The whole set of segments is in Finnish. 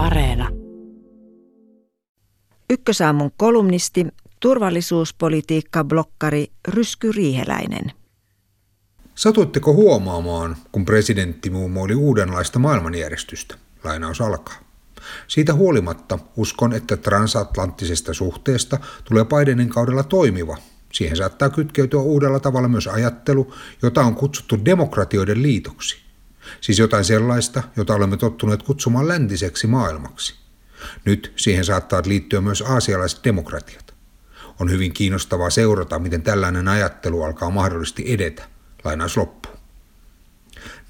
Areena. Ykkösaamun kolumnisti, turvallisuuspolitiikka-blokkari Rysky Riiheläinen. Satuitteko huomaamaan, kun presidentti muumoili uudenlaista maailmanjärjestystä? Lainaus alkaa. Siitä huolimatta uskon, että transatlanttisesta suhteesta tulee Bidenin kaudella toimiva. Siihen saattaa kytkeytyä uudella tavalla myös ajattelu, jota on kutsuttu demokratioiden liitoksi. Siis jotain sellaista, jota olemme tottuneet kutsumaan läntiseksi maailmaksi. Nyt siihen saattaa liittyä myös aasialaiset demokratiat. On hyvin kiinnostavaa seurata, miten tällainen ajattelu alkaa mahdollisesti edetä. Lainaus loppuu.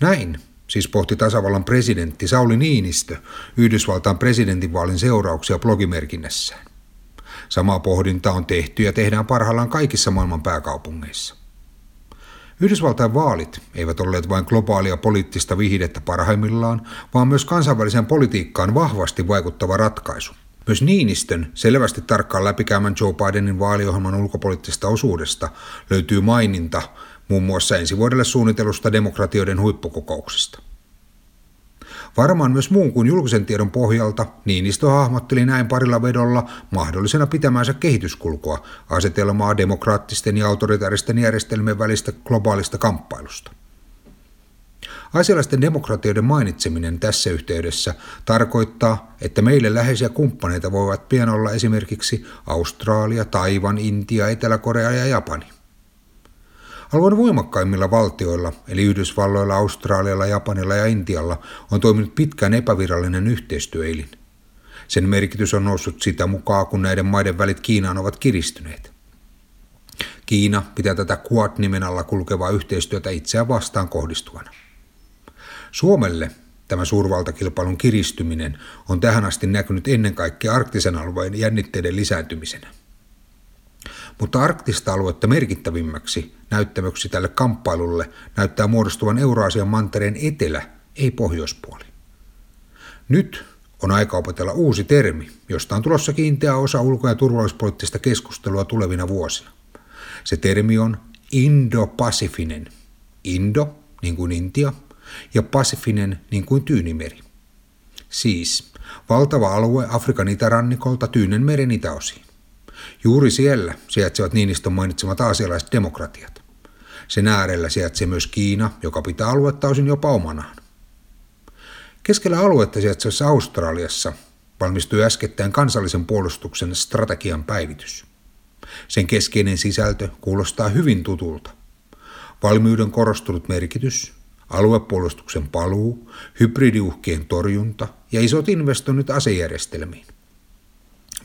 Näin siis pohti tasavallan presidentti Sauli Niinistö Yhdysvaltain presidentinvaalin seurauksia blogimerkinnässään. Samaa pohdintaa on tehty ja tehdään parhaillaan kaikissa maailman pääkaupungeissa. Yhdysvaltain vaalit eivät olleet vain globaalia poliittista vihdettä parhaimmillaan, vaan myös kansainväliseen politiikkaan vahvasti vaikuttava ratkaisu. Myös Niinistön selvästi tarkkaan läpikäymän Joe Bidenin vaaliohjelman ulkopoliittisesta osuudesta löytyy maininta muun muassa ensi vuodelle suunnitelusta demokratioiden huippukokouksesta. Varmaan myös muun kuin julkisen tiedon pohjalta Niinistö hahmotteli näin parilla vedolla mahdollisena pitämänsä kehityskulkua asetelmaa demokraattisten ja autoritaaristen järjestelmien välistä globaalista kamppailusta. Asialaisten demokratioiden mainitseminen tässä yhteydessä tarkoittaa, että meille läheisiä kumppaneita voivat pian olla esimerkiksi Australia, Taivan, Intia, Etelä-Korea ja Japani. Alueen voimakkaimmilla valtioilla, eli Yhdysvalloilla, Australialla, Japanilla ja Intialla, on toiminut pitkään epävirallinen yhteistyöelin. Sen merkitys on noussut sitä mukaan, kun näiden maiden välit Kiinaan ovat kiristyneet. Kiina pitää tätä Quad-nimen alla kulkevaa yhteistyötä itseään vastaan kohdistuvana. Suomelle tämä suurvaltakilpailun kiristyminen on tähän asti näkynyt ennen kaikkea arktisen alueen jännitteiden lisääntymisenä. Mutta arktista aluetta merkittävimmäksi näyttämöksi tälle kamppailulle näyttää muodostuvan Euraasian mantereen etelä, ei pohjoispuoli. Nyt on aika opetella uusi termi, josta on tulossa kiinteä osa ulko- ja turvallisuuspoliittista keskustelua tulevina vuosina. Se termi on Indo-Pasifinen. Indo, niin kuin Intia, ja Pasifinen, niin kuin Tyynimeri. Siis valtava alue Afrikan itärannikolta Tyynen meren itäosiin. Juuri siellä sijaitsevat Niinistön mainitsemat aasialaiset demokratiat. Sen äärellä sijaitsee myös Kiina, joka pitää aluetta osin jopa omanaan. Keskellä aluetta sijaitsevassa Australiassa valmistui äskettäin kansallisen puolustuksen strategian päivitys. Sen keskeinen sisältö kuulostaa hyvin tutulta. Valmiuden korostunut merkitys, aluepuolustuksen paluu, hybridiuhkien torjunta ja isot investoinnit asejärjestelmiin.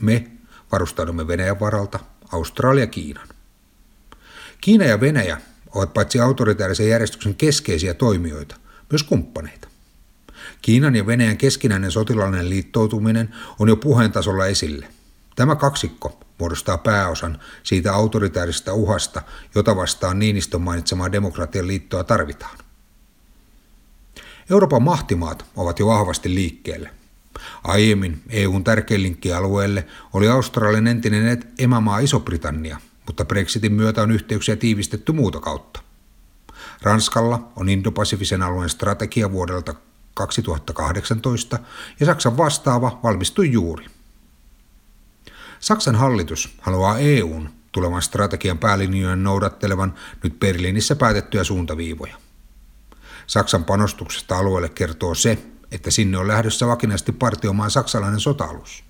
Me varustaudumme Venäjän varalta, Australia Kiinan. Kiina ja Venäjä ovat paitsi autoritaarisen järjestyksen keskeisiä toimijoita, myös kumppaneita. Kiinan ja Venäjän keskinäinen sotilaallinen liittoutuminen on jo puheen tasolla esille. Tämä kaksikko muodostaa pääosan siitä autoritaarisesta uhasta, jota vastaan Niinistön mainitsemaa demokratian liittoa tarvitaan. Euroopan mahtimaat ovat jo vahvasti liikkeelle. Aiemmin EUn tärkein linkki alueelle oli Australian entinen emämaa Iso-Britannia, mutta Brexitin myötä on yhteyksiä tiivistetty muuta kautta. Ranskalla on Indo-Pasifisen alueen strategia vuodelta 2018 ja Saksan vastaava valmistui juuri. Saksan hallitus haluaa EUn tulevan strategian päälinjojen noudattelevan nyt Berliinissä päätettyjä suuntaviivoja. Saksan panostuksesta alueelle kertoo se, että sinne on lähdössä vakinaisesti partiomaan saksalainen sota-alus.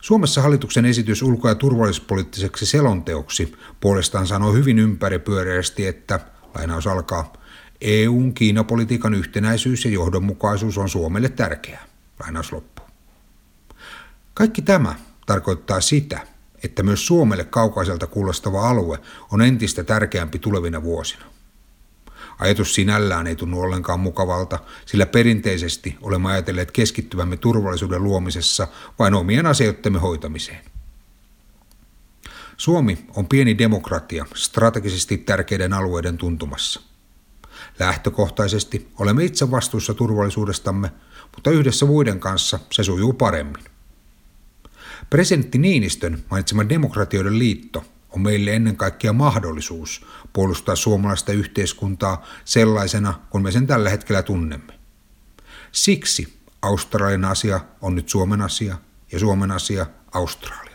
Suomessa hallituksen esitys ulko- ja turvallisuuspoliittiseksi selonteoksi puolestaan sanoo hyvin ympäripyöreästi, että lainaus alkaa, EUn Kiinapolitiikan yhtenäisyys ja johdonmukaisuus on Suomelle tärkeää. Lainaus loppuu. Kaikki tämä tarkoittaa sitä, että myös Suomelle kaukaiselta kuulostava alue on entistä tärkeämpi tulevina vuosina. Ajatus sinällään ei tunnu ollenkaan mukavalta, sillä perinteisesti olemme ajatelleet keskittyvämme turvallisuuden luomisessa vain omien asioittemme hoitamiseen. Suomi on pieni demokratia strategisesti tärkeiden alueiden tuntumassa. Lähtökohtaisesti olemme itse vastuussa turvallisuudestamme, mutta yhdessä muiden kanssa se sujuu paremmin. Presidentti Niinistön mainitsema demokratioiden liitto on meille ennen kaikkea mahdollisuus puolustaa suomalaista yhteiskuntaa sellaisena kuin me sen tällä hetkellä tunnemme. Siksi Australian asia on nyt Suomen asia ja Suomen asia Australia.